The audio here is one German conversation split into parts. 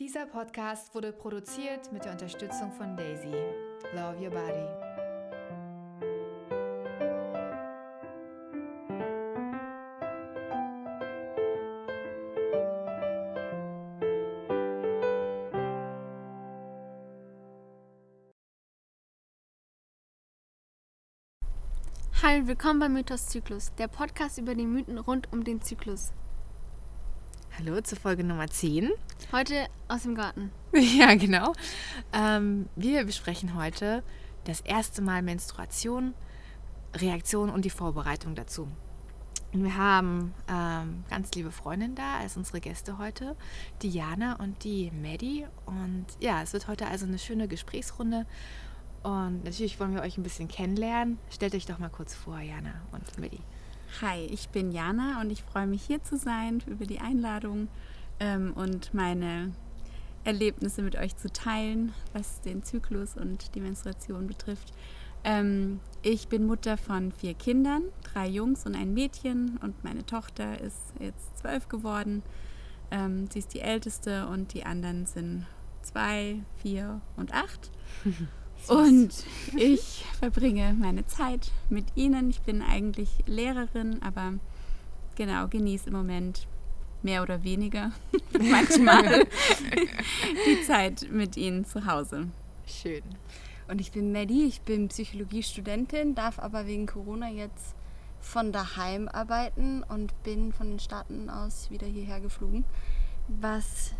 Dieser Podcast wurde produziert mit der Unterstützung von Daisy. Love Your Body. Hi willkommen beim Mythos Zyklus, der Podcast über die Mythen rund um den Zyklus. Hallo zur Folge Nummer 10. Heute aus dem Garten. Ja, genau. Ähm, wir besprechen heute das erste Mal Menstruation, Reaktion und die Vorbereitung dazu. Und wir haben ähm, ganz liebe Freundinnen da als unsere Gäste heute, die Jana und die Maddie. Und ja, es wird heute also eine schöne Gesprächsrunde. Und natürlich wollen wir euch ein bisschen kennenlernen. Stellt euch doch mal kurz vor, Jana und Maddie. Hi, ich bin Jana und ich freue mich hier zu sein über die Einladung ähm, und meine Erlebnisse mit euch zu teilen, was den Zyklus und die Menstruation betrifft. Ähm, ich bin Mutter von vier Kindern, drei Jungs und ein Mädchen und meine Tochter ist jetzt zwölf geworden. Ähm, sie ist die älteste und die anderen sind zwei, vier und acht. Und ich verbringe meine Zeit mit ihnen. Ich bin eigentlich Lehrerin, aber genau, genieße im Moment mehr oder weniger manchmal die Zeit mit ihnen zu Hause. Schön. Und ich bin Maddie, ich bin Psychologiestudentin, darf aber wegen Corona jetzt von daheim arbeiten und bin von den Staaten aus wieder hierher geflogen. Was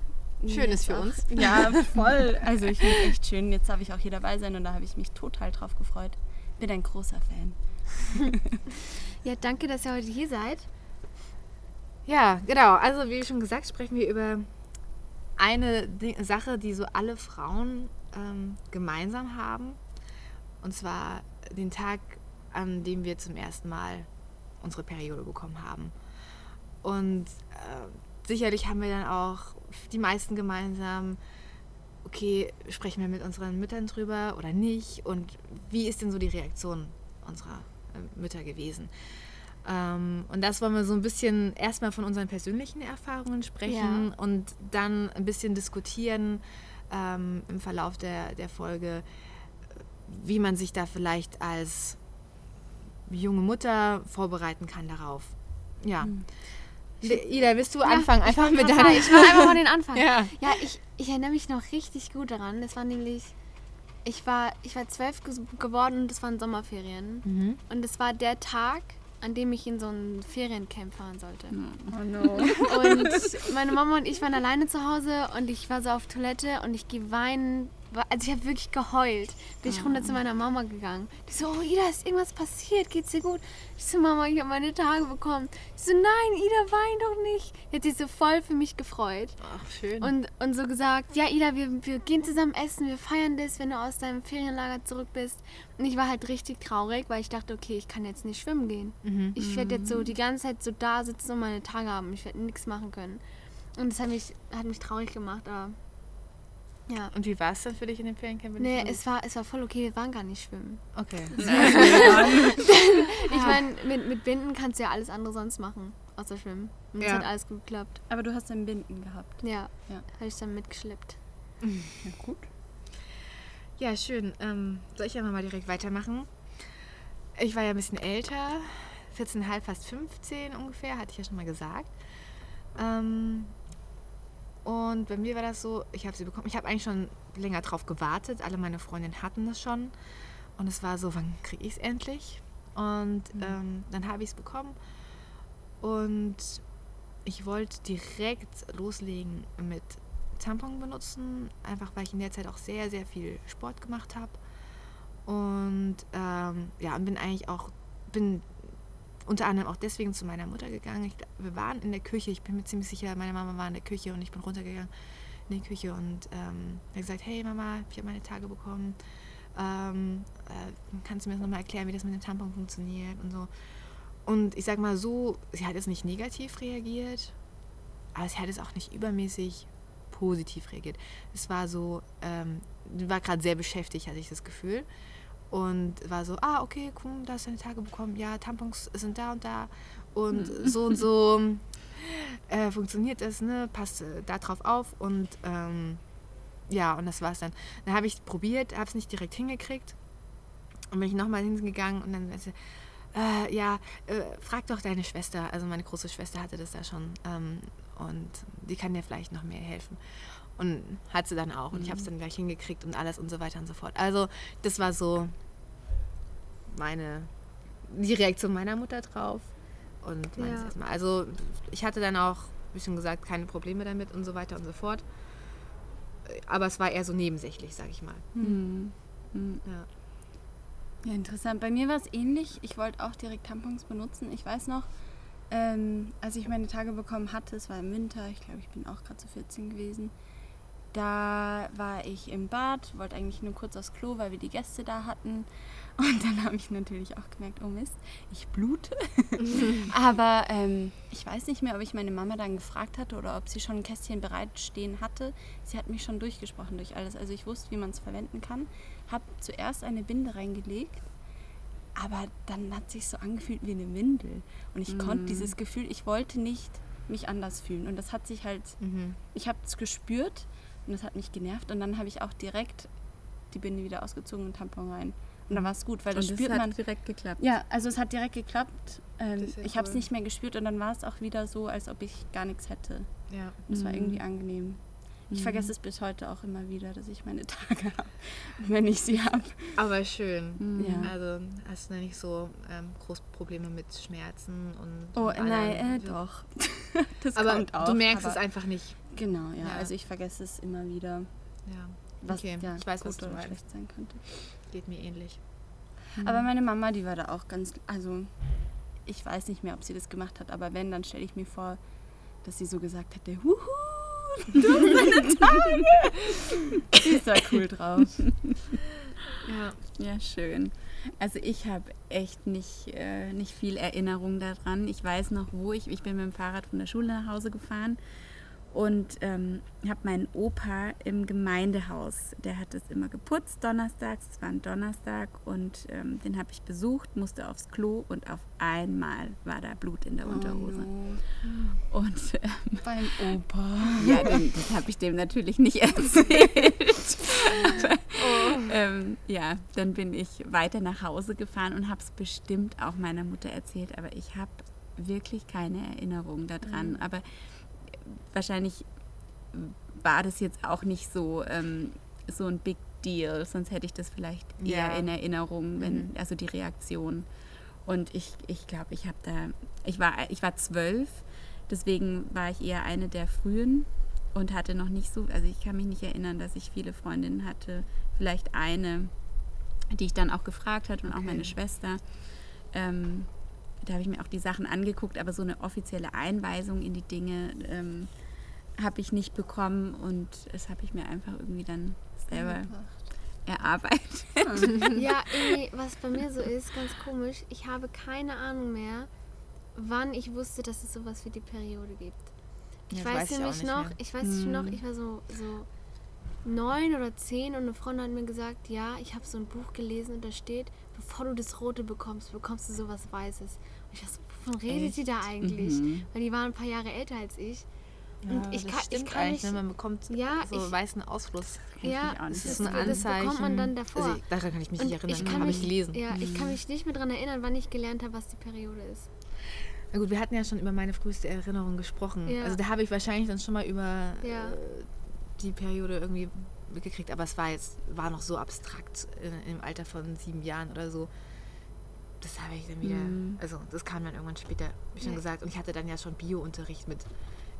Schön ist für auch, uns. Ja, voll. Also ich finde echt schön. Jetzt darf ich auch hier dabei sein und da habe ich mich total drauf gefreut. Bin ein großer Fan. Ja, danke, dass ihr heute hier seid. Ja, genau. Also wie schon gesagt, sprechen wir über eine Sache, die so alle Frauen ähm, gemeinsam haben. Und zwar den Tag, an dem wir zum ersten Mal unsere Periode bekommen haben. Und äh, sicherlich haben wir dann auch die meisten gemeinsam, okay, sprechen wir mit unseren Müttern drüber oder nicht? Und wie ist denn so die Reaktion unserer äh, Mütter gewesen? Ähm, und das wollen wir so ein bisschen erstmal von unseren persönlichen Erfahrungen sprechen und dann ein bisschen diskutieren ähm, im Verlauf der, der Folge, wie man sich da vielleicht als junge Mutter vorbereiten kann darauf. Ja. Ida, willst du anfangen? ich Einfach mit deiner. Ich mache einfach mal den Anfang. Ja. Ja, ich, ich erinnere mich noch richtig gut daran. Das war nämlich, ich war, ich war zwölf geworden und das waren Sommerferien. Mhm. Und es war der Tag, an dem ich in so ein Feriencamp fahren sollte. Oh no. Und meine Mama und ich waren alleine zu Hause und ich war so auf Toilette und ich gehe weinen. Also ich habe wirklich geheult. Bin ich runter zu meiner Mama gegangen. Die so, oh Ida, ist irgendwas passiert? Geht's dir gut? Ich so, Mama, ich habe meine Tage bekommen. Ich so, nein, Ida, wein doch nicht. Die hat sich so voll für mich gefreut. Ach, schön. Und, und so gesagt, ja Ida, wir, wir gehen zusammen essen, wir feiern das, wenn du aus deinem Ferienlager zurück bist. Und ich war halt richtig traurig, weil ich dachte, okay, ich kann jetzt nicht schwimmen gehen. Mhm. Ich werde jetzt so die ganze Zeit so da sitzen und meine Tage haben. Ich werde nichts machen können. Und das hat mich, hat mich traurig gemacht, aber ja. Und wie war es dann für dich in dem Feriencamp? Nee, es war, es war voll okay, wir waren gar nicht schwimmen. Okay. Ich meine, mit, mit Binden kannst du ja alles andere sonst machen, außer schwimmen. Und es Ja. hat alles gut geklappt. Aber du hast ein Binden gehabt. Ja, Ja. habe ich dann mitgeschleppt. Ja, gut. Ja, schön. Ähm, soll ich einfach mal direkt weitermachen? Ich war ja ein bisschen älter, 14,5, fast 15 ungefähr, hatte ich ja schon mal gesagt. Ähm, und bei mir war das so, ich habe sie bekommen. Ich habe eigentlich schon länger drauf gewartet. Alle meine Freundinnen hatten das schon. Und es war so, wann kriege ich es endlich? Und ähm, dann habe ich es bekommen. Und ich wollte direkt loslegen mit Tampon benutzen, einfach weil ich in der Zeit auch sehr, sehr viel Sport gemacht habe. Und ähm, ja, und bin eigentlich auch, bin unter anderem auch deswegen zu meiner Mutter gegangen. Ich, wir waren in der Küche, ich bin mir ziemlich sicher, meine Mama war in der Küche und ich bin runtergegangen in die Küche und ähm, habe gesagt, hey Mama, ich habe meine Tage bekommen. Ähm, äh, kannst du mir das nochmal erklären, wie das mit dem Tampon funktioniert und so. Und ich sag mal so, sie hat jetzt nicht negativ reagiert, aber sie hat es auch nicht übermäßig positiv reagiert. Es war so, ähm, war gerade sehr beschäftigt, hatte ich das Gefühl. Und war so, ah, okay, cool, da hast du deine Tage bekommen. Ja, Tampons sind da und da. Und so und so äh, funktioniert das, ne? Passt äh, da drauf auf und ähm, ja, und das war's dann. Dann habe ich probiert, habe es nicht direkt hingekriegt und bin ich nochmal hingegangen und dann äh, ja, äh, frag doch deine Schwester. Also meine große Schwester hatte das da schon ähm, und die kann dir vielleicht noch mehr helfen. Und hat sie dann auch. Und ich habe es dann gleich hingekriegt und alles und so weiter und so fort. Also das war so meine, die Reaktion meiner Mutter drauf. Und meins Ja. erstmal. Also ich hatte dann auch, wie schon gesagt, keine Probleme damit und so weiter und so fort. Aber es war eher so nebensächlich, sag ich mal. Mhm. Mhm. Ja. Ja, interessant. Bei mir war es ähnlich. Ich wollte auch direkt Tampons benutzen. Ich weiß noch, ähm, als ich meine Tage bekommen hatte, es war im Winter, ich glaube, ich bin auch gerade so 14 gewesen, da war ich im Bad, wollte eigentlich nur kurz aufs Klo, weil wir die Gäste da hatten. Und dann habe ich natürlich auch gemerkt, oh Mist, ich blute. Aber ähm, ich weiß nicht mehr, ob ich meine Mama dann gefragt hatte oder ob sie schon ein Kästchen bereitstehen hatte. Sie hat mich schon durchgesprochen durch alles. Also ich wusste, wie man es verwenden kann. Habe zuerst eine Binde reingelegt, aber dann hat sich so angefühlt wie eine Windel. Und ich konnte dieses Gefühl, ich wollte nicht mich anders fühlen. Und das hat sich halt, Mhm. ich habe es gespürt und das hat mich genervt. Und dann habe ich auch direkt die Binde wieder ausgezogen und Tampon rein. Und dann war es gut, weil das Und spürt das hat man. direkt geklappt. Ja, also es hat direkt geklappt. Ähm, Das ich habe es nicht mehr gespürt und dann war es auch wieder so, als ob ich gar nichts hätte. Ja. Das war Mhm. irgendwie angenehm. Ich Mhm. vergesse es bis heute auch immer wieder, dass ich meine Tage habe, wenn ich sie habe. Aber schön. Mhm. Ja. Also hast du nicht so ähm, große Probleme mit Schmerzen und. Oh, und nein, äh, allem? doch. das Aber kommt auch. du merkst es einfach nicht. Genau, ja. Ja. Also ich vergesse es immer wieder, Ja, was Okay, ja, ich weiß, was gut du oder schlecht sein könnte. Geht mir ähnlich. Aber meine Mama, die war da auch ganz, also ich weiß nicht mehr, ob sie das gemacht hat, aber wenn, dann stelle ich mir vor, dass sie so gesagt hätte, Huhu, du hast deine Tage. Die ist da cool drauf. Ja. Ja, schön. Also ich habe echt nicht, äh, nicht viel Erinnerung daran. Ich weiß noch, wo ich, ich bin mit dem Fahrrad von der Schule nach Hause gefahren und ähm, habe meinen Opa im Gemeindehaus, der hat es immer geputzt donnerstags, es war ein Donnerstag und ähm, den habe ich besucht, musste aufs Klo und auf einmal war da Blut in der Unterhose. Oh, Und ähm, no. Beim Opa. ja, dann, das habe ich dem natürlich nicht erzählt. Aber, ähm, ja, dann bin ich weiter nach Hause gefahren und habe es bestimmt auch meiner Mutter erzählt, aber ich habe wirklich keine Erinnerung daran. Aber wahrscheinlich war das jetzt auch nicht so, ähm, so ein Big Deal, sonst hätte ich das vielleicht eher Ja. in Erinnerung, wenn, Mhm. also die Reaktion. Und ich glaube, ich, glaub, ich habe da, ich war, ich war zwölf, deswegen war ich eher eine der frühen und hatte noch nicht so, also ich kann mich nicht erinnern, dass ich viele Freundinnen hatte. Vielleicht eine, die ich dann auch gefragt hat und auch Okay. meine Schwester. Ähm, da habe ich mir auch die Sachen angeguckt, aber so eine offizielle Einweisung in die Dinge ähm, habe ich nicht bekommen und das habe ich mir einfach irgendwie dann selber erarbeitet. Ja, irgendwie, was bei mir so ist, ganz komisch, ich habe keine Ahnung mehr, wann ich wusste, dass es sowas wie die Periode gibt. Ich Ja, weiß nämlich nicht noch, mehr. ich weiß noch, ich war so, so neun oder zehn und eine Freundin hat mir gesagt, ja, ich habe so ein Buch gelesen und da steht, bevor du das Rote bekommst, bekommst du sowas Weißes. Und ich dachte, wovon redet die da eigentlich? Mhm. Weil die waren ein paar Jahre älter als ich. Ja, Und ich das kann, ich kann mich, ne? man bekommt Ja, so ich- weißen Ausfluss. Ich ja, nicht. Das ist ein das bekommt man dann davor. Also, ich- daran kann ich mich Und nicht erinnern, ich kann habe mich, ich gelesen. Ja, ich kann mich nicht mehr daran erinnern, wann ich gelernt habe, was die Periode ist. Na gut, wir hatten ja schon über meine früheste Erinnerung gesprochen. Ja. Also da habe ich wahrscheinlich dann schon mal über Ja. äh, die Periode irgendwie mitgekriegt, aber es war jetzt war noch so abstrakt äh, im Alter von sieben Jahren oder so. Das habe ich dann wieder, Mhm. also das kam dann irgendwann später, wie schon Ja. gesagt. Und ich hatte dann ja schon Biounterricht mit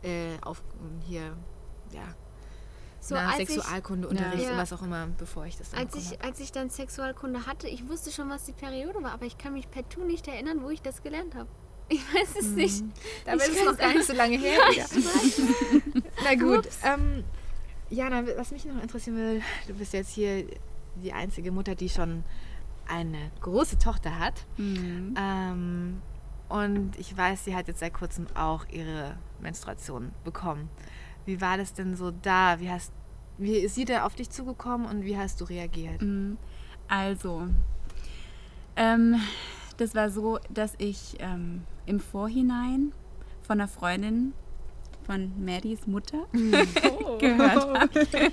äh, auf hier, ja, So, na, Sexualkundeunterricht Ja. und was auch immer, bevor ich das dann Als ich, als ich dann Sexualkunde hatte, ich wusste schon, was die Periode war, aber ich kann mich partout nicht erinnern, wo ich das gelernt habe. Ich weiß es nicht. habe. Dabei Ich ist es noch gar nicht so lange her. Ja. Na gut. Ähm, Jana, was mich noch interessieren will, du bist jetzt hier die einzige Mutter, die schon eine große Tochter hat. Mhm. Ähm, und ich weiß, sie hat jetzt seit kurzem auch ihre Menstruation bekommen. Wie war das denn so da? Wie, hast, wie ist sie da auf dich zugekommen und wie hast du reagiert? Mm, Also, ähm, das war so, dass ich ähm, im Vorhinein von einer Freundin von Maddies Mutter gehört habe,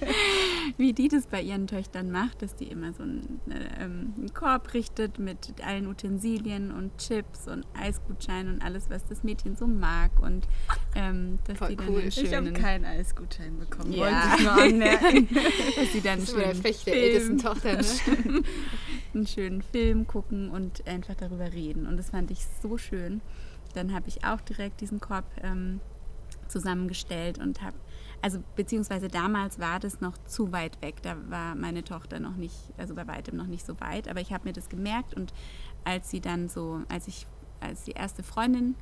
wie die das bei ihren Töchtern macht, dass die immer so einen, äh, ähm, einen Korb richtet mit allen Utensilien und Chips und Eisgutscheinen und alles, was das Mädchen so mag und ähm, dass Voll die dann cool. einen Ich habe schönen, keinen Eisgutschein bekommen. Ja. Wollte ich nur anmerken. dass sie dann Das schönen Pech der ältesten Tochter, ne? einen schönen Film gucken und einfach darüber reden. Und das fand ich so schön. Dann habe ich auch direkt diesen Korb ähm, zusammengestellt und habe, also beziehungsweise damals war das noch zu weit weg. Da war meine Tochter noch nicht, also bei weitem noch nicht so weit. Aber ich habe mir das gemerkt und als sie dann so, als ich, als die erste Freundin,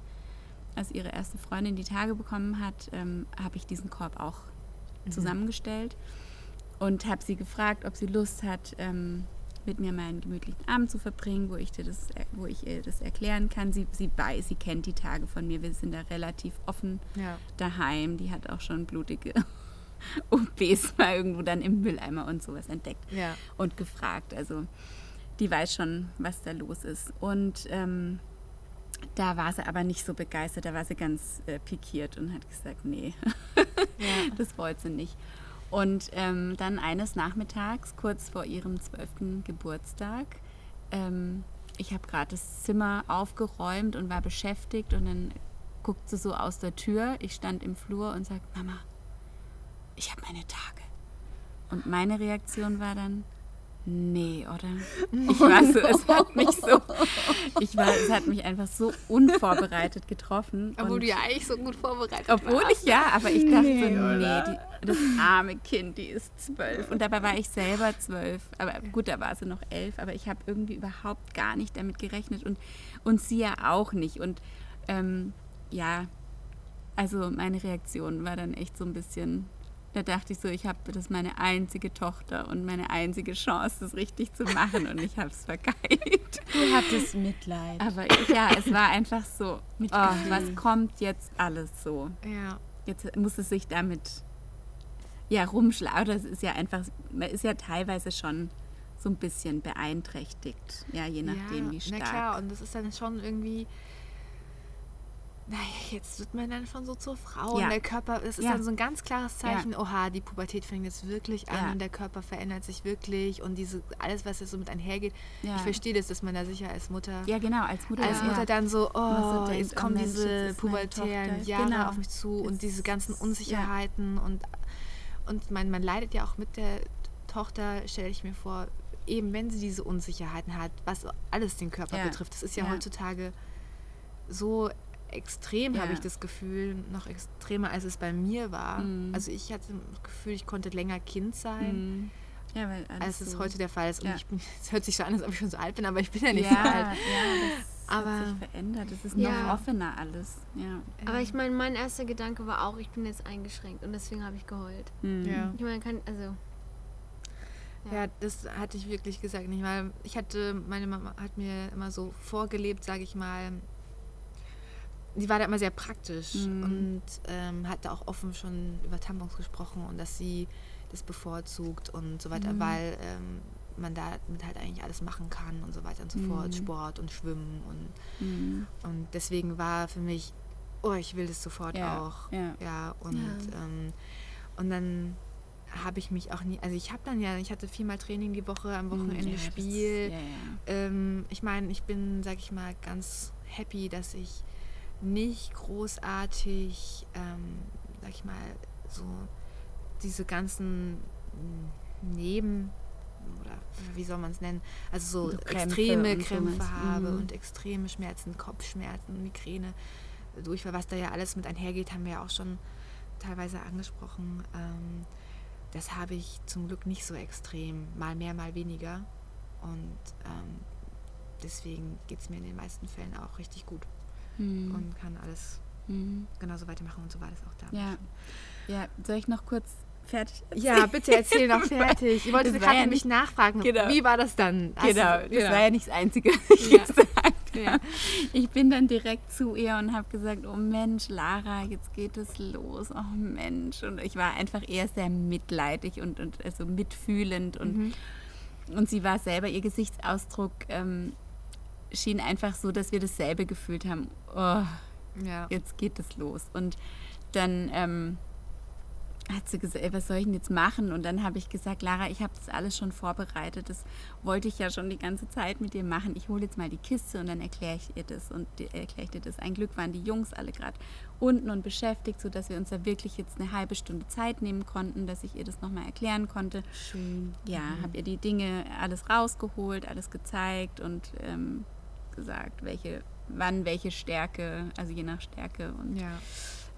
als ihre erste Freundin die Tage bekommen hat, ähm, habe ich diesen Korb auch zusammengestellt und habe sie gefragt, ob sie Lust hat, ähm, mit mir mal einen gemütlichen Abend zu verbringen, wo ich, dir das, wo ich ihr das erklären kann. Sie, sie weiß, sie kennt die Tage von mir. Wir sind da relativ offen Ja. daheim. Die hat auch schon blutige OPs mal irgendwo dann im Mülleimer und sowas entdeckt Ja. und gefragt. Also die weiß schon, was da los ist. Und ähm, da war sie aber nicht so begeistert. Da war sie ganz äh, pikiert und hat gesagt, nee, Ja. das wollte sie nicht. Und ähm, dann eines Nachmittags, kurz vor ihrem zwölften Geburtstag, ähm, ich habe gerade das Zimmer aufgeräumt und war beschäftigt und dann guckt sie so aus der Tür. Ich stand im Flur und sagt, Mama, ich habe meine Tage. Und meine Reaktion war dann, nee, oder? Ich war so, es hat mich so, ich war, es hat mich einfach so unvorbereitet getroffen. Obwohl und du ja eigentlich so gut vorbereitet obwohl warst. ich ja, aber ich dachte so, nee, die, das arme Kind, die ist zwölf. Und dabei war ich selber zwölf. Aber gut, da war sie noch elf, aber ich habe irgendwie überhaupt gar nicht damit gerechnet und, und sie ja auch nicht. Und ähm, ja, also meine Reaktion war dann echt so ein bisschen, da dachte ich so, ich habe das ist meine einzige Tochter und meine einzige Chance, das richtig zu machen und ich habe es vergeigt. Du hattest Mitleid. Aber ja, es war einfach so, Ah. was kommt jetzt alles so? Ja. Jetzt muss es sich damit ja rumschlagen. Das ist ja einfach, man ist ja teilweise schon so ein bisschen beeinträchtigt, ja, je nachdem, ja, wie stark. Na klar, und das ist dann schon irgendwie. Naja, jetzt wird man dann schon so zur Frau Ja. und der Körper, es ist Ja. dann so ein ganz klares Zeichen, oha, die Pubertät fängt jetzt wirklich an Ja. und der Körper verändert sich wirklich und diese, alles, was jetzt so mit einhergeht. Ja. Ich verstehe das, dass man da sicher als Mutter, ja, genau, als Mutter. als ja. Mutter dann so, oh, denkt, jetzt oh kommen Mensch, diese pubertären Jahre genau. auf mich zu und diese ganzen ja. Unsicherheiten und, und man, man leidet ja auch mit der Tochter, stelle ich mir vor, eben wenn sie diese Unsicherheiten hat, was alles den Körper Ja. betrifft. Das ist ja, Ja. heutzutage so extrem, Ja. habe ich das Gefühl, noch extremer, als es bei mir war. Mhm. Also ich hatte das Gefühl, ich konnte länger Kind sein, Mhm. Ja, weil alles als es so, heute der Fall ist. Und Ja. ich bin, es hört sich so an, als ob ich schon so alt bin, aber ich bin ja nicht ja, so alt. ja, Aber- hat sich verändert. Es ist Ja. noch offener alles. Ja. Aber ich meine, mein erster Gedanke war auch, ich bin jetzt eingeschränkt und deswegen habe ich geheult. Mhm. Ja. Ich meine, kann, also, Ja, das hatte ich wirklich gesagt nicht, weil ich hatte, meine Mama hat mir immer so vorgelebt, sage ich mal. Die war da immer sehr praktisch Mhm. und ähm, hat da auch offen schon über Tampons gesprochen und dass sie das bevorzugt und so weiter, weil ähm, man damit halt eigentlich alles machen kann und so weiter und so fort, Sport und Schwimmen und, Mhm. und deswegen war für mich, oh, ich will das sofort Ja, auch. ja. Ja, und, Ja. Ähm, und dann habe ich mich auch nie, also ich habe dann ja, ich hatte viermal Training die Woche, am Wochenende Mhm. Ja, das- Spiel. Ja, ja. Ähm, ich meine, ich bin, sag ich mal, ganz happy, dass ich nicht großartig, ähm, sag ich mal, so diese ganzen Neben- oder wie soll man es nennen, also so, So Krämpfe extreme und Krämpfe sowas. habe Mhm. und extreme Schmerzen, Kopfschmerzen, Migräne, Durchfall, was da ja alles mit einhergeht, haben wir ja auch schon teilweise angesprochen. Ähm, das habe ich zum Glück nicht so extrem, mal mehr, mal weniger. Und ähm, deswegen geht es mir in den meisten Fällen auch richtig gut Mhm. und kann alles Mhm. genauso weitermachen und so war das auch da. Ja. ja, soll ich noch kurz fertig Ja, bitte erzähl noch fertig. Ich wollte gerade ja nämlich nachfragen, Genau. wie war das dann? Genau, du- das war ja nicht das Einzige, was ich Ja. gesagt Ja. habe. Ich bin dann direkt zu ihr und habe gesagt, oh Mensch, Lara, jetzt geht es los. Oh Mensch. Und ich war einfach eher sehr mitleidig und, und also mitfühlend. Und, Mhm. und sie war selber, ihr Gesichtsausdruck ähm, schien einfach so, dass wir dasselbe gefühlt haben. Oh, Ja. jetzt geht es los. Und dann ähm, hat sie gesagt, ey, was soll ich denn jetzt machen? Und dann habe ich gesagt, Lara, ich habe das alles schon vorbereitet. Das wollte ich ja schon die ganze Zeit mit dir machen. Ich hole jetzt mal die Kiste und dann erkläre ich ihr das. Und erkläre ich dir das. Ein Glück waren die Jungs alle gerade unten und beschäftigt, sodass wir uns da wirklich jetzt eine halbe Stunde Zeit nehmen konnten, dass ich ihr das nochmal erklären konnte. Schön. Ja, habe ihr die Dinge alles rausgeholt, alles gezeigt und ähm, gesagt, welche, wann welche Stärke, also je nach Stärke und Ja.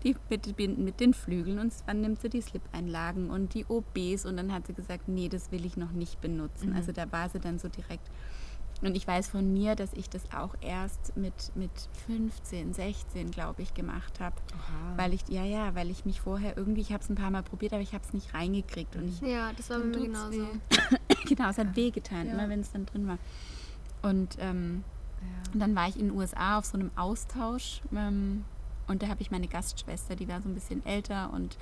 die mit, mit den Flügeln und wann nimmt sie die Slip-Einlagen und die OBs und dann hat sie gesagt, nee, das will ich noch nicht benutzen. Also da war sie dann so direkt. Und ich weiß von mir, dass ich das auch erst mit, mit 15, 16, glaube ich, gemacht habe. Weil ich, ja, ja, weil ich mich vorher irgendwie, ich habe es ein paar Mal probiert, aber ich habe es nicht reingekriegt. Und ich, Ja, das war bei mir genauso. genau, es hat wehgetan, Ja. immer wenn es dann drin war. Und ähm, und dann war ich in den USA auf so einem Austausch ähm, und da habe ich meine Gastschwester, die war so ein bisschen älter und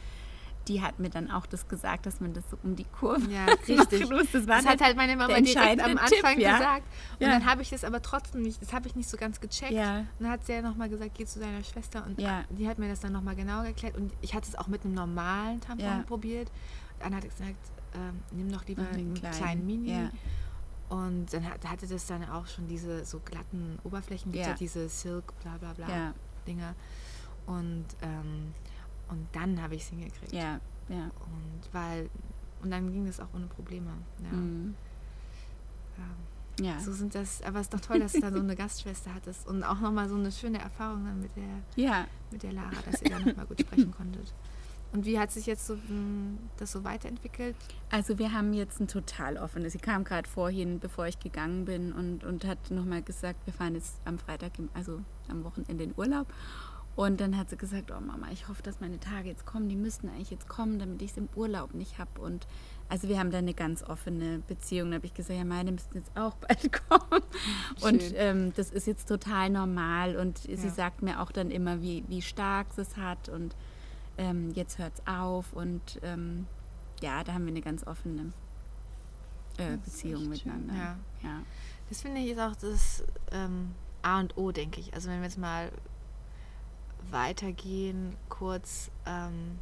die hat mir dann auch das gesagt, dass man das so um die Kurve Ja, richtig. muss. Das war Das hat der- halt meine Mama direkt am Anfang Tipp, ja. gesagt. Und Ja. dann habe ich das aber trotzdem nicht, das habe ich nicht so ganz gecheckt. Ja. Und dann hat sie ja nochmal gesagt, geh zu deiner Schwester. Und die hat mir das dann nochmal genau erklärt. Und ich hatte es auch mit einem normalen Tampon probiert. Dann hat sie gesagt, ähm, nimm doch lieber einen kleinen, kleinen, Mini. Und dann hat, hatte das dann auch schon diese so glatten Oberflächen, Ja. diese Silk, bla bla bla Ja, Dinger. Und, ähm, und dann habe ich es hingekriegt. ja, ja. Und weil, und dann ging das auch ohne Probleme. Ja. Mhm. Ja. Ja. So sind das, aber es ist doch toll, dass du da so eine Gastschwester hattest und auch nochmal so eine schöne Erfahrung dann mit der, ja, mit der Lara, dass ihr da nochmal gut sprechen konntet. Und wie hat sich jetzt so, mh, das so weiterentwickelt? Also wir haben jetzt ein total offenes. Sie kam gerade vorhin, bevor ich gegangen bin und, und hat nochmal gesagt, wir fahren jetzt am Freitag, also am Wochenende in Urlaub. Und dann hat sie gesagt, oh Mama, ich hoffe, dass meine Tage jetzt kommen. Die müssten eigentlich jetzt kommen, damit ich es im Urlaub nicht habe. Und also wir haben da eine ganz offene Beziehung. Da habe ich gesagt, ja, meine müssten jetzt auch bald kommen. Und Schön. ähm, das ist jetzt total normal. Und sie Ja. sagt mir auch dann immer, wie, wie stark sie es hat. Und ähm, jetzt hört es auf. Und ähm, ja, da haben wir eine ganz offene äh, Beziehung miteinander. Ja. Ja. Das finde ich ist auch das ähm, A und O, denke ich. Also wenn wir jetzt mal weitergehen, kurz, ähm,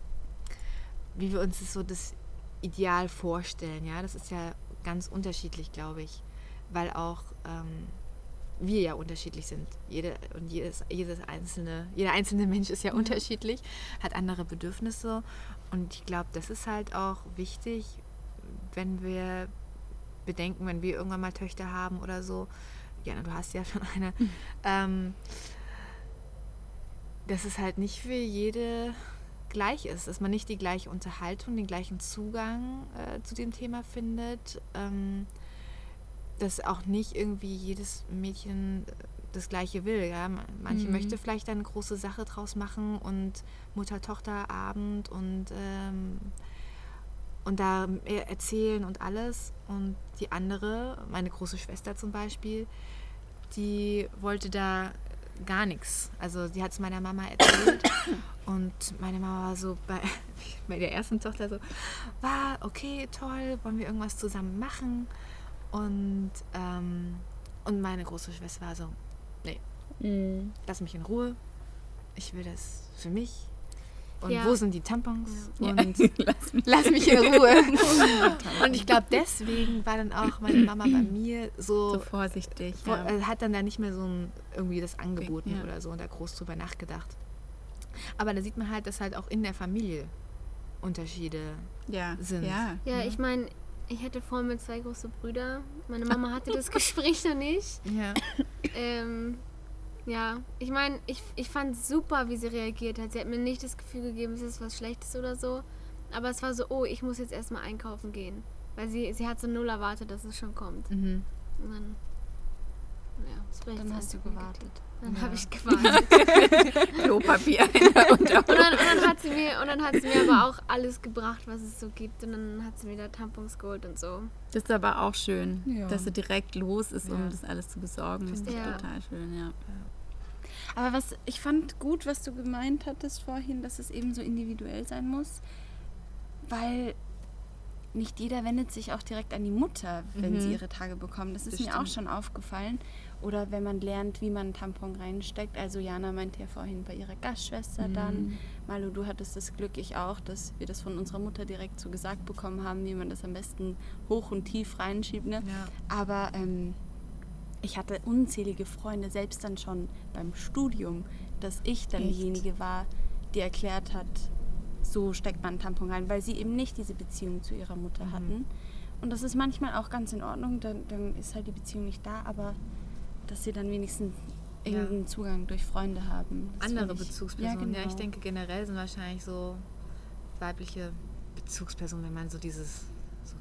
wie wir uns das so das Ideal vorstellen. Ja, das ist ja ganz unterschiedlich, glaube ich, weil auch ähm, wir ja unterschiedlich sind. Jede, und jedes, jedes einzelne, jeder einzelne Mensch ist ja unterschiedlich, hat andere Bedürfnisse. Und ich glaube, das ist halt auch wichtig, wenn wir bedenken, wenn wir irgendwann mal Töchter haben oder so. Jana, du hast ja schon eine. Ähm, dass es halt nicht für jede gleich ist, dass man nicht die gleiche Unterhaltung, den gleichen Zugang äh, zu dem Thema findet, ähm, dass auch nicht irgendwie jedes Mädchen äh, das Gleiche will. Ja? Manche Mhm. möchte vielleicht eine große Sache draus machen und Mutter-Tochter-Abend und, ähm, und da erzählen und alles. Und die andere, meine große Schwester zum Beispiel, die wollte da gar nichts. Also die hat es meiner Mama erzählt und meine Mama war so bei, bei der ersten Tochter so, war okay, toll, wollen wir irgendwas zusammen machen? Und, ähm, und meine große Schwester war so, nee, Mhm. lass mich in Ruhe, ich will das für mich. Und Ja. wo sind die Tampons? Ja. Und Lass mich. lass mich in Ruhe. und ich glaube, deswegen war dann auch meine Mama bei mir so, So vorsichtig. vor, Ja. äh, hat dann da nicht mehr so ein, irgendwie das angeboten Ja. oder so und da groß drüber nachgedacht. Aber da sieht man halt, dass halt auch in der Familie Unterschiede ja. sind. Ja. Ja, ich meine, ich hatte vor mir zwei große Brüder. Meine Mama hatte das Gespräch noch nicht. Ja. Ähm, ja, ich meine, ich, ich fand super, wie sie reagiert hat. Sie hat mir nicht das Gefühl gegeben, es ist was Schlechtes oder so. Aber es war so, oh, ich muss jetzt erstmal einkaufen gehen. Weil sie, sie hat so null erwartet, dass es schon kommt. Mhm. Und dann, ja, das Dann jetzt hast du gewartet. Dann Ja. habe ich gewartet. Klopapier in der Und dann, und, dann sie mir, und dann hat sie mir aber auch alles gebracht, was es so gibt. Und dann hat sie mir da Tampons geholt und so. Das ist aber auch schön, Ja. dass sie direkt los ist, um Ja. das alles zu besorgen. Das ist auch. total schön, ja. Aber was ich fand gut, was du gemeint hattest vorhin, dass es eben so individuell sein muss, weil nicht jeder wendet sich auch direkt an die Mutter, wenn Mhm. sie ihre Tage bekommen. Das ist Das mir auch schon aufgefallen. Oder wenn man lernt, wie man einen Tampon reinsteckt. Also Jana meinte ja vorhin bei ihrer Gastschwester dann. Malu, du hattest das Glück, ich auch, dass wir das von unserer Mutter direkt so gesagt bekommen haben, wie man das am besten hoch und tief reinschiebt. Ne? Ja. Aber ähm, ich hatte unzählige Freunde, selbst dann schon beim Studium, dass ich dann Echt? diejenige war, die erklärt hat, so steckt man einen Tampon rein, weil sie eben nicht diese Beziehung zu ihrer Mutter Mhm. hatten. Und das ist manchmal auch ganz in Ordnung, dann, dann ist halt die Beziehung nicht da, aber dass sie dann wenigstens Ja. irgendeinen Zugang durch Freunde haben. das Andere ich- Bezugspersonen. Ja, genau. ich denke generell sind wahrscheinlich so weibliche Bezugspersonen, wenn man so dieses so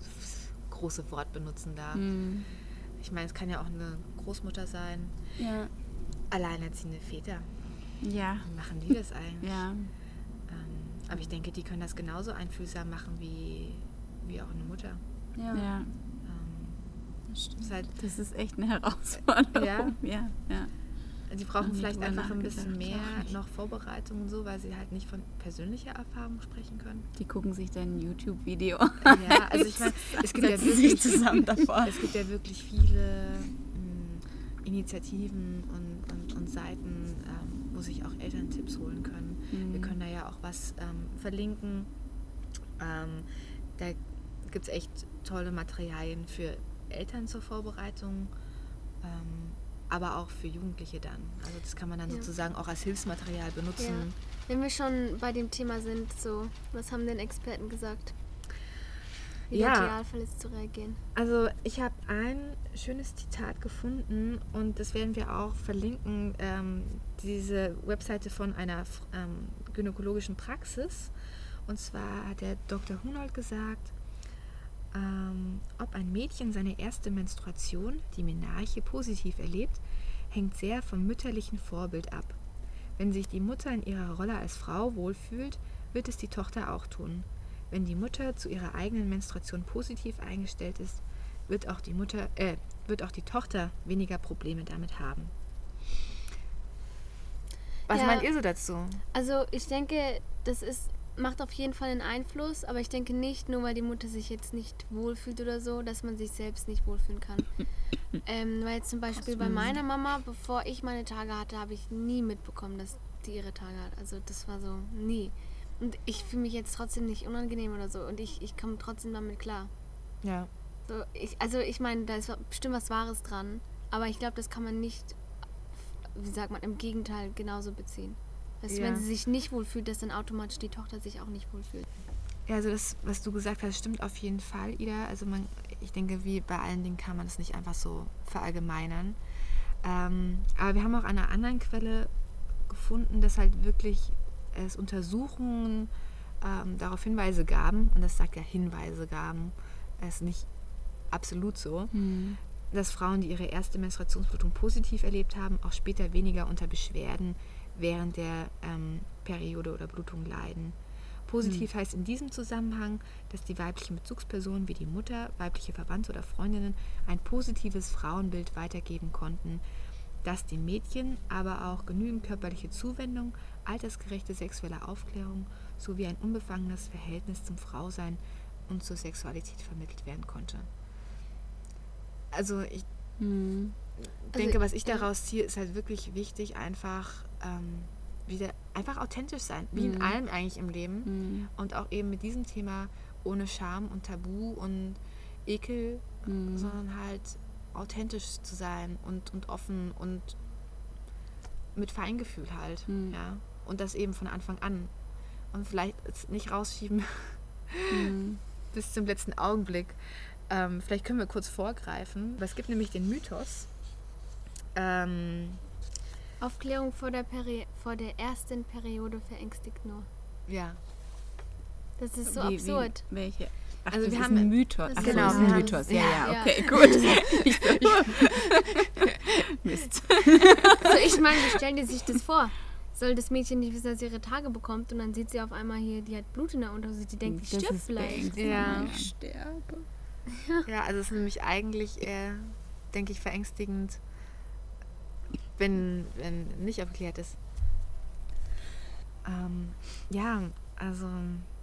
große Wort benutzen darf. Hm. Ich meine, es kann ja auch eine Großmutter sein. Ja, Alleinerziehende Väter. Ja, Wie machen die das eigentlich? ja. Ähm, aber ich denke, die können das genauso einfühlsam machen wie, wie auch eine Mutter. ja, ja. Ähm, das stimmt. ist halt, Das ist echt eine Herausforderung. Ja? ja. ja. die brauchen vielleicht einfach ein bisschen mehr noch Vorbereitung und so, weil sie halt nicht von persönlicher Erfahrung sprechen können. Die gucken sich dann ein YouTube-Video. Ja, also ich meine, es gibt ja wirklich zusammen davor. Es gibt ja wirklich viele mh, Initiativen und, und, und Seiten, ähm, wo sich auch Eltern Tipps holen können. Wir Mhm. können da ja auch was ähm, verlinken. Ähm, da gibt es echt tolle Materialien für Eltern zur Vorbereitung, ähm, aber auch für Jugendliche dann. Also das kann man dann Ja. sozusagen auch als Hilfsmaterial benutzen. Wenn wir schon bei dem Thema sind, so, was haben denn Experten gesagt? Wie Ja. der Idealfall ist zu reagieren. Also ich habe ein schönes Zitat gefunden und das werden wir auch verlinken. Ähm, diese Webseite von einer ähm, gynäkologischen Praxis. Und zwar hat der Dr. Hunold gesagt, ähm, ob ein Mädchen seine erste Menstruation, die Menarche, positiv erlebt, hängt sehr vom mütterlichen Vorbild ab. Wenn sich die Mutter in ihrer Rolle als Frau wohlfühlt, wird es die Tochter auch tun. Wenn die Mutter zu ihrer eigenen Menstruation positiv eingestellt ist, wird auch die Mutter, äh, wird auch die Tochter weniger Probleme damit haben. Was Ja. meint ihr so dazu? Also ich denke, das ist, macht auf jeden Fall einen Einfluss, aber ich denke nicht, nur weil die Mutter sich jetzt nicht wohlfühlt oder so, dass man sich selbst nicht wohlfühlen kann. ähm, weil zum Beispiel bei meiner Mama, bevor ich meine Tage hatte, habe ich nie mitbekommen, dass die ihre Tage hat. Also das war so nie. Und ich fühle mich jetzt trotzdem nicht unangenehm oder so und ich, ich komme trotzdem damit klar. Ja. So, ich, also ich meine, da ist bestimmt was Wahres dran, aber ich glaube, das kann man nicht, wie sagt man, im Gegenteil genauso beziehen. Also Ja. wenn sie sich nicht wohlfühlt, dass dann automatisch die Tochter sich auch nicht wohlfühlt. Ja, also das, was du gesagt hast, stimmt auf jeden Fall, Ida. Also man, ich denke, wie bei allen Dingen kann man das nicht einfach so verallgemeinern. Ähm, aber wir haben auch an einer anderen Quelle gefunden, dass halt wirklich es Untersuchungen ähm, darauf Hinweise gaben, und das sagt ja Hinweise gaben, es ist nicht absolut so, Hm. dass Frauen, die ihre erste Menstruationsblutung positiv erlebt haben, auch später weniger unter Beschwerden während der ähm, Periode oder Blutung leiden. Positiv heißt in diesem Zusammenhang, dass die weiblichen Bezugspersonen wie die Mutter, weibliche Verwandte oder Freundinnen ein positives Frauenbild weitergeben konnten, das den Mädchen aber auch genügend körperliche Zuwendung, altersgerechte sexuelle Aufklärung sowie ein unbefangenes Verhältnis zum Frausein und zur Sexualität vermittelt werden konnte. Also ich Hm. denke, was ich daraus ziehe, ist halt wirklich wichtig, einfach ähm, wieder einfach authentisch sein, wie in Mhm. allem eigentlich im Leben Hm. und auch eben mit diesem Thema ohne Scham und Tabu und Ekel, Hm. sondern halt authentisch zu sein und, und offen und mit Feingefühl halt, Mhm. ja, und das eben von Anfang an und vielleicht nicht rausschieben Hm. bis zum letzten Augenblick. Ähm, vielleicht können wir kurz vorgreifen. Es gibt nämlich den Mythos. Ähm, Aufklärung vor der, Peri vor der ersten Periode verängstigt nur. ja, Das ist so Wie- absurd. Wie, welche? Ach, Also das wir ist haben- ein Mythos. Ach, ist- so, genau, das ist wir ein Mythos. Ja, ja, ja, okay, gut. Ich so, Mist. Also ich meine, wie stellen die sich das vor? Soll das Mädchen nicht wissen, dass sie ihre Tage bekommt und dann sieht sie auf einmal hier, die hat Blut in der Unterhose, die denkt, stirbt ist vielleicht. Ja. Ich sterbe. ja, also es ist nämlich eigentlich eher, denke ich, verängstigend, wenn, wenn nicht aufgeklärt ist. Ähm, ja, also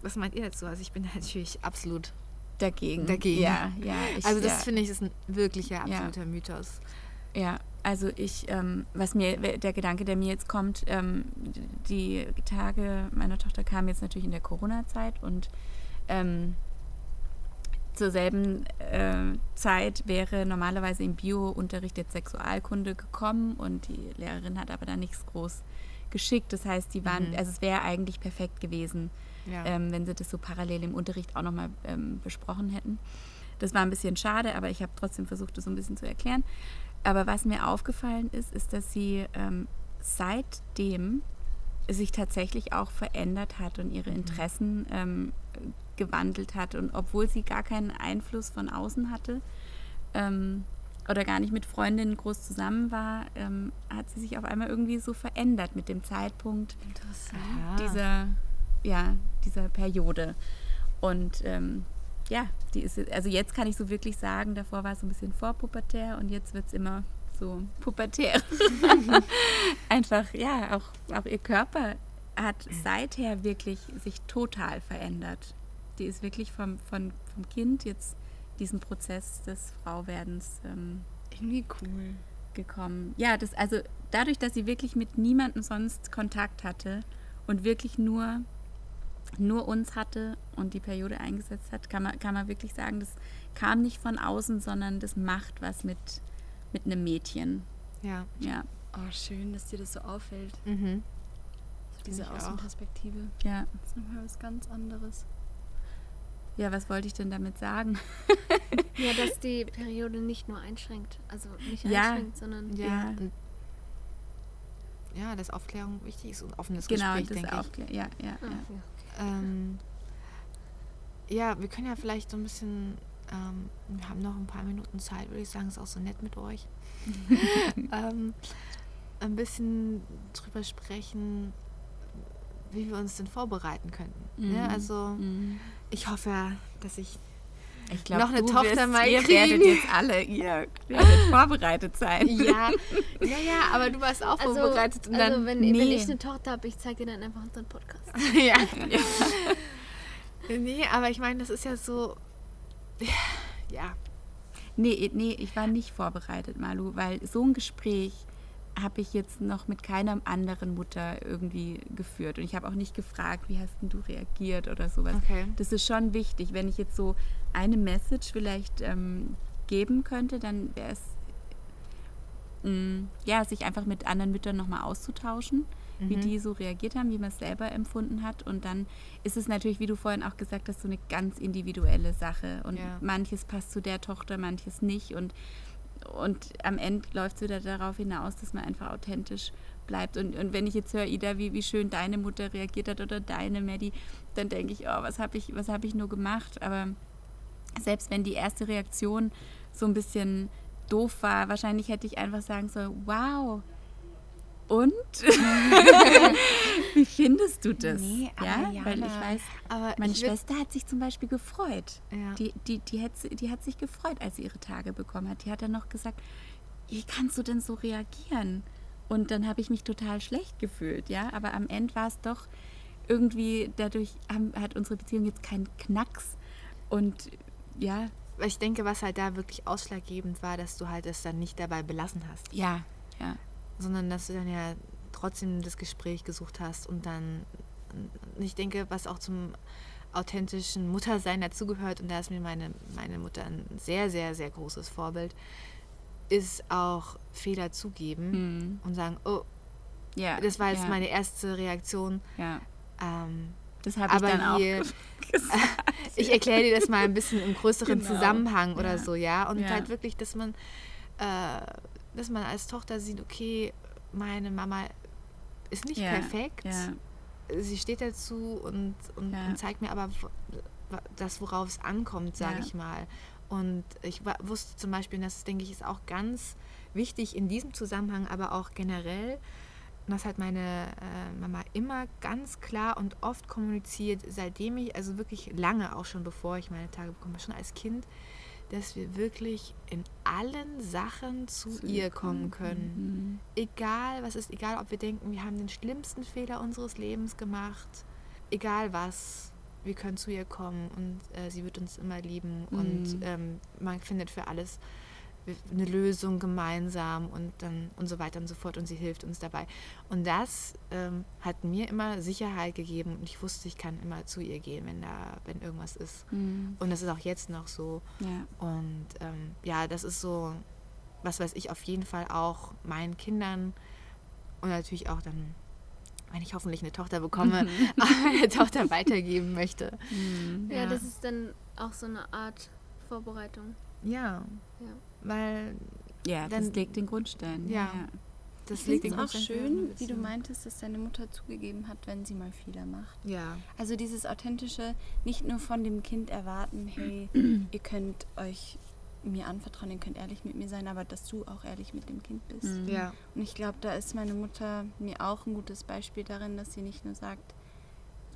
was meint ihr dazu? Also ich bin natürlich absolut dagegen. Dagegen. Ja, ja. Ich, Also das ja. finde ich ist ein wirklicher Ja. absoluter Mythos. Ja, also ich, ähm, was mir, der Gedanke, der mir jetzt kommt, ähm, die Tage meiner Tochter kamen jetzt natürlich in der Corona-Zeit und ähm, zur selben äh, Zeit wäre normalerweise im Bio-Unterricht jetzt Sexualkunde gekommen und die Lehrerin hat aber da nichts groß geschickt. Das heißt, die waren, Mhm. also es wäre eigentlich perfekt gewesen, Ja. ähm, wenn sie das so parallel im Unterricht auch nochmal ähm, besprochen hätten. Das war ein bisschen schade, aber ich habe trotzdem versucht, das so ein bisschen zu erklären. Aber was mir aufgefallen ist, ist, dass sie ähm, seitdem sich tatsächlich auch verändert hat und ihre Interessen ähm, gewandelt hat. Und obwohl sie gar keinen Einfluss von außen hatte ähm, oder gar nicht mit Freundinnen groß zusammen war, ähm, hat sie sich auf einmal irgendwie so verändert mit dem Zeitpunkt dieser, ja, dieser Periode. Und ähm, ja, die ist, also jetzt kann ich so wirklich sagen, davor war es so ein bisschen vorpubertär und jetzt wird es immer so pubertär. Einfach, ja, auch, auch ihr Körper hat seither wirklich sich total verändert. Die ist wirklich vom, von, vom Kind jetzt diesen Prozess des Frauwerdens ähm, Irgendwie cool. gekommen. Ja, das also dadurch, dass sie wirklich mit niemandem sonst Kontakt hatte und wirklich nur nur uns hatte und die Periode eingesetzt hat, kann man, kann man wirklich sagen, das kam nicht von außen, sondern das macht was mit, mit einem Mädchen. ja. Ja, Oh, schön, dass dir das so auffällt. Mhm. So diese ich auch. Außenperspektive. ja. Das ist nochmal was ganz anderes. Ja, was wollte ich denn damit sagen? Ja, dass die Periode nicht nur einschränkt. Also nicht Ja. einschränkt, sondern. Ja. Ja. Dass Aufklärung wichtig ist und offenes Genau, Gespräch, denke ich. Aufklär ja, ja, Ah, ja. ja. Ähm, ja, wir können ja vielleicht so ein bisschen, ähm, wir haben noch ein paar Minuten Zeit, würde ich sagen, ist auch so nett mit euch. ähm, ein bisschen drüber sprechen, wie wir uns denn vorbereiten könnten. Ne? Mhm. Also Mhm. Ich hoffe, dass ich Ich glaub, Noch eine Tochter wirst, mal ihr kriegen. werdet jetzt alle, ihr werdet vorbereitet sein. ja, ja, ja, aber du warst auch Also, vorbereitet und also dann wenn, wenn nee. ich eine Tochter habe, ich zeige dir dann einfach unseren Podcast. ja. nee, aber ich meine, das ist ja so, ja, Nee, nee, ich war nicht vorbereitet, Malu, weil so ein Gespräch habe ich jetzt noch mit keiner anderen Mutter irgendwie geführt. Und ich habe auch nicht gefragt, wie hast denn du reagiert oder sowas. Okay. Das ist schon wichtig. Wenn ich jetzt so eine Message vielleicht ähm, geben könnte, dann wäre es, mh, ja, sich einfach mit anderen Müttern nochmal auszutauschen, wie Mhm. die so reagiert haben, wie man es selber empfunden hat. Und dann ist es natürlich, wie du vorhin auch gesagt hast, so eine ganz individuelle Sache. Und Ja. manches passt zu der Tochter, manches nicht. Und, und am Ende läuft es wieder darauf hinaus, dass man einfach authentisch bleibt. Und, und wenn ich jetzt höre, Ida, wie, wie schön deine Mutter reagiert hat oder deine Maddie, dann denke ich, oh, was habe ich, hab ich nur gemacht? Aber selbst wenn die erste Reaktion so ein bisschen doof war, wahrscheinlich hätte ich einfach sagen sollen, wow. Und? Wie findest du das? Nee, aber ja, weil ich Jana, weiß, aber meine ich Schwester hat sich zum Beispiel gefreut. Ja. Die, die, die, hat, die hat sich gefreut, als sie ihre Tage bekommen hat. Die hat dann noch gesagt, wie kannst du denn so reagieren? Und dann habe ich mich total schlecht gefühlt, ja. Aber am Ende war es doch irgendwie, dadurch haben, hat unsere Beziehung jetzt keinen Knacks. Und ja, ich denke, was halt da wirklich ausschlaggebend war, dass du halt es dann nicht dabei belassen hast, ja, ja. Sondern dass du dann ja trotzdem das Gespräch gesucht hast und dann, ich denke, was auch zum authentischen Muttersein dazugehört, und da ist mir meine, meine Mutter ein sehr, sehr, sehr großes Vorbild, ist auch Fehler zugeben Hm. und sagen, oh, ja das war jetzt ja, meine erste Reaktion. Ja, Ähm, das habe ich aber dann auch hier, gesagt. ich erkläre dir das mal ein bisschen im größeren Genau. Zusammenhang oder so, ja. Und halt wirklich, dass man, äh, dass man als Tochter sieht, okay, meine Mama ist nicht Ja, perfekt. Ja, Sie steht dazu und, und, und zeigt mir aber das, worauf es ankommt, sage ich mal. Und ich wusste zum Beispiel, und das denke ich ist auch ganz wichtig in diesem Zusammenhang, aber auch generell, und das hat meine äh, Mama immer ganz klar und oft kommuniziert, seitdem ich, also wirklich lange auch schon bevor ich meine Tage bekomme, schon als Kind, dass wir wirklich in allen Sachen zu, Zu ihr kommen können. Mhm. Egal was ist, egal ob wir denken, wir haben den schlimmsten Fehler unseres Lebens gemacht, egal was. wir können zu ihr kommen und äh, sie wird uns immer lieben und Mhm. ähm, man findet für alles eine Lösung gemeinsam und dann und so weiter und so fort und sie hilft uns dabei. Und das ähm, hat mir immer Sicherheit gegeben und ich wusste, ich kann immer zu ihr gehen, wenn da, wenn irgendwas ist. Mhm. Und das ist auch jetzt noch so. Ja. Und ähm, ja, das ist so, was weiß ich, auf jeden Fall auch meinen Kindern und natürlich auch dann, wenn ich hoffentlich eine Tochter bekomme, auch meine Tochter weitergeben möchte. Mhm. Ja, das ist dann auch so eine Art Vorbereitung. Ja. Ja. Weil Ja, Dann- das legt den Grundstein. Ja. das Ich liegt finde den auch schön, wie du meintest, dass deine Mutter zugegeben hat, wenn sie mal Fehler macht. Ja. Also dieses authentische, nicht nur von dem Kind erwarten, hey, ihr könnt euch mir anvertrauen, ihr könnt ehrlich mit mir sein, aber dass du auch ehrlich mit dem Kind bist. Mhm. Ja. Und ich glaube, da ist meine Mutter mir auch ein gutes Beispiel darin, dass sie nicht nur sagt,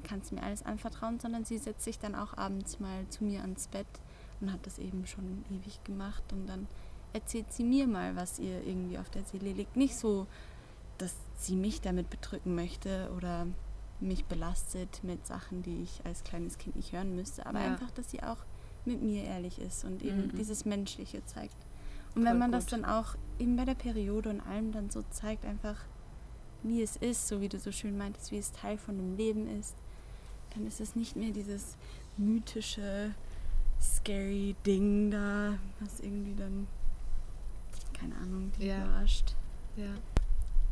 kannst mir alles anvertrauen, sondern sie setzt sich dann auch abends mal zu mir ans Bett und hat das eben schon ewig gemacht und dann erzählt sie mir mal, was ihr irgendwie auf der Seele liegt. Nicht so, dass sie mich damit bedrücken möchte oder mich belastet mit Sachen, die ich als kleines Kind nicht hören müsste, aber Ja. einfach, dass sie auch mit mir ehrlich ist und eben Mhm. dieses Menschliche zeigt. Und Voll wenn man das gut. dann auch eben bei der Periode und allem dann so zeigt, einfach wie es ist, so wie du so schön meintest, wie es Teil von dem Leben ist, dann ist es nicht mehr dieses mythische, scary Ding da, was irgendwie dann, keine Ahnung, die Ja. überrascht. Ja.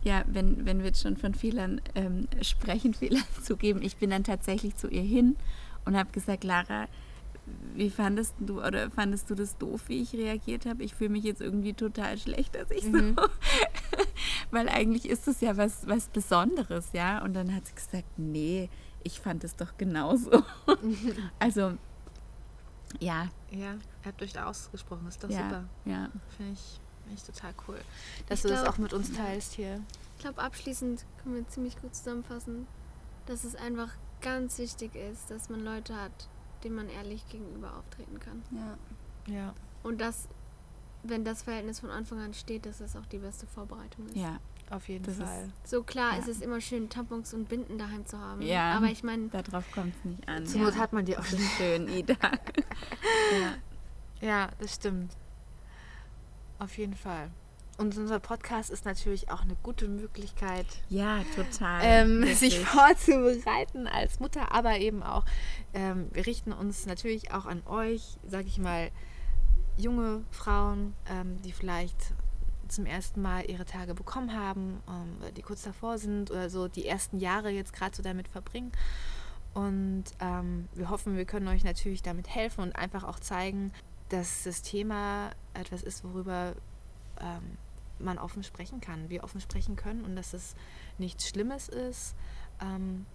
Ja, wenn, wenn wir jetzt schon von Fehlern ähm, sprechen, Fehler zugeben, ich bin dann tatsächlich zu ihr hin und habe gesagt, Lara, wie fandest du oder fandest du das doof, wie ich reagiert habe? Ich fühle mich jetzt irgendwie total schlecht, dass ich Mhm. so, weil eigentlich ist es ja was, was Besonderes, ja. Und dann hat sie gesagt, nee, ich fand es doch genauso. also, ja, Ja, ihr habt euch da ausgesprochen, ist doch ja, super. ja. Finde ich, find ich total cool. Dass Ich du das glaub- auch mit uns teilst hier. Ich glaube, abschließend können wir ziemlich gut zusammenfassen, dass es einfach ganz wichtig ist, dass man Leute hat, denen man ehrlich gegenüber auftreten kann. Ja. Ja. Und dass, wenn das Verhältnis von Anfang an steht, dass das auch die beste Vorbereitung ist. Ja, Auf jeden Das ist- Fall. So klar Ja. ist es immer schön, Tampons und Binden daheim zu haben. Ja. Aber ich meine, darauf kommt es nicht an. Zur Not hat man die auch ist schön, Ida. Ja, das stimmt. Auf jeden Fall. Und unser Podcast ist natürlich auch eine gute Möglichkeit, Ja, total. ähm, sich vorzubereiten als Mutter, aber eben auch, ähm, wir richten uns natürlich auch an euch, sag ich mal, junge Frauen, ähm, die vielleicht zum ersten Mal ihre Tage bekommen haben, ähm, die kurz davor sind oder so die ersten Jahre jetzt gerade so damit verbringen. Und ähm, wir hoffen, wir können euch natürlich damit helfen und einfach auch zeigen, dass das Thema etwas ist, worüber ähm, man offen sprechen kann, wir offen sprechen können und dass es nichts Schlimmes ist. Ähm,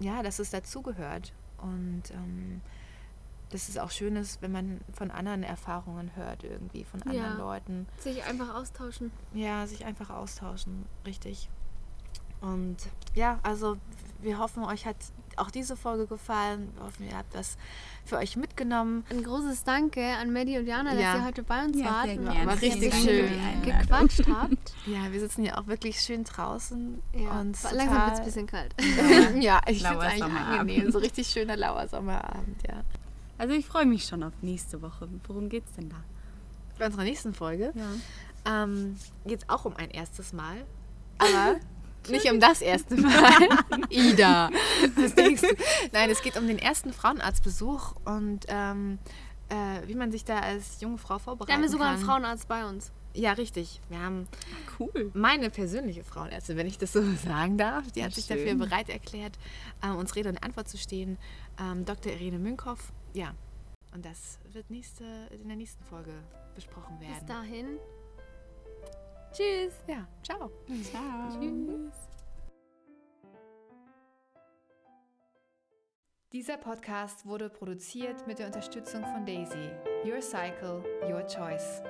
ja, dass es dazugehört. Und ähm, dass es auch schön ist, wenn man von anderen Erfahrungen hört, irgendwie, von anderen Ja. Leuten. sich einfach austauschen. Ja, sich einfach austauschen, richtig. Und ja, also wir hoffen, euch hat auch diese Folge gefallen. Wir hoffen, ihr habt das für euch mitgenommen. Ein großes Danke an Maddie und Jana, dass Ja. ihr heute bei uns Ja, wart. sehr gerne. War richtig schön. gequatscht habt. Ja, wir sitzen hier auch wirklich schön draußen. Ja, und war- langsam wird es ein bisschen kalt. ja, ich finde es eigentlich angenehm. So richtig schöner lauer Sommerabend, ja. Also ich freue mich schon auf nächste Woche. Worum geht's denn da? Bei unserer nächsten Folge Ja. ähm, geht es auch um ein erstes Mal. Aber nicht um das erste Mal. Ida, was denkst du? Nein, es geht um den ersten Frauenarztbesuch und ähm, äh, wie man sich da als junge Frau vorbereiten Da haben wir sogar kann. einen Frauenarzt bei uns. Ja, richtig. Wir haben Cool. meine persönliche Frauenärztin, wenn ich das so sagen darf, die hat sich Schön. dafür bereit erklärt, ähm, uns Rede und Antwort zu stehen. Ähm, Dr. Irene Münkhoff. Ja. Und das wird nächste, in der nächsten Folge besprochen Bis werden. dahin. Tschüss. Ja, ciao. Ciao. Dieser Podcast wurde produziert mit der Unterstützung von Daisy. Your Cycle, Your Choice.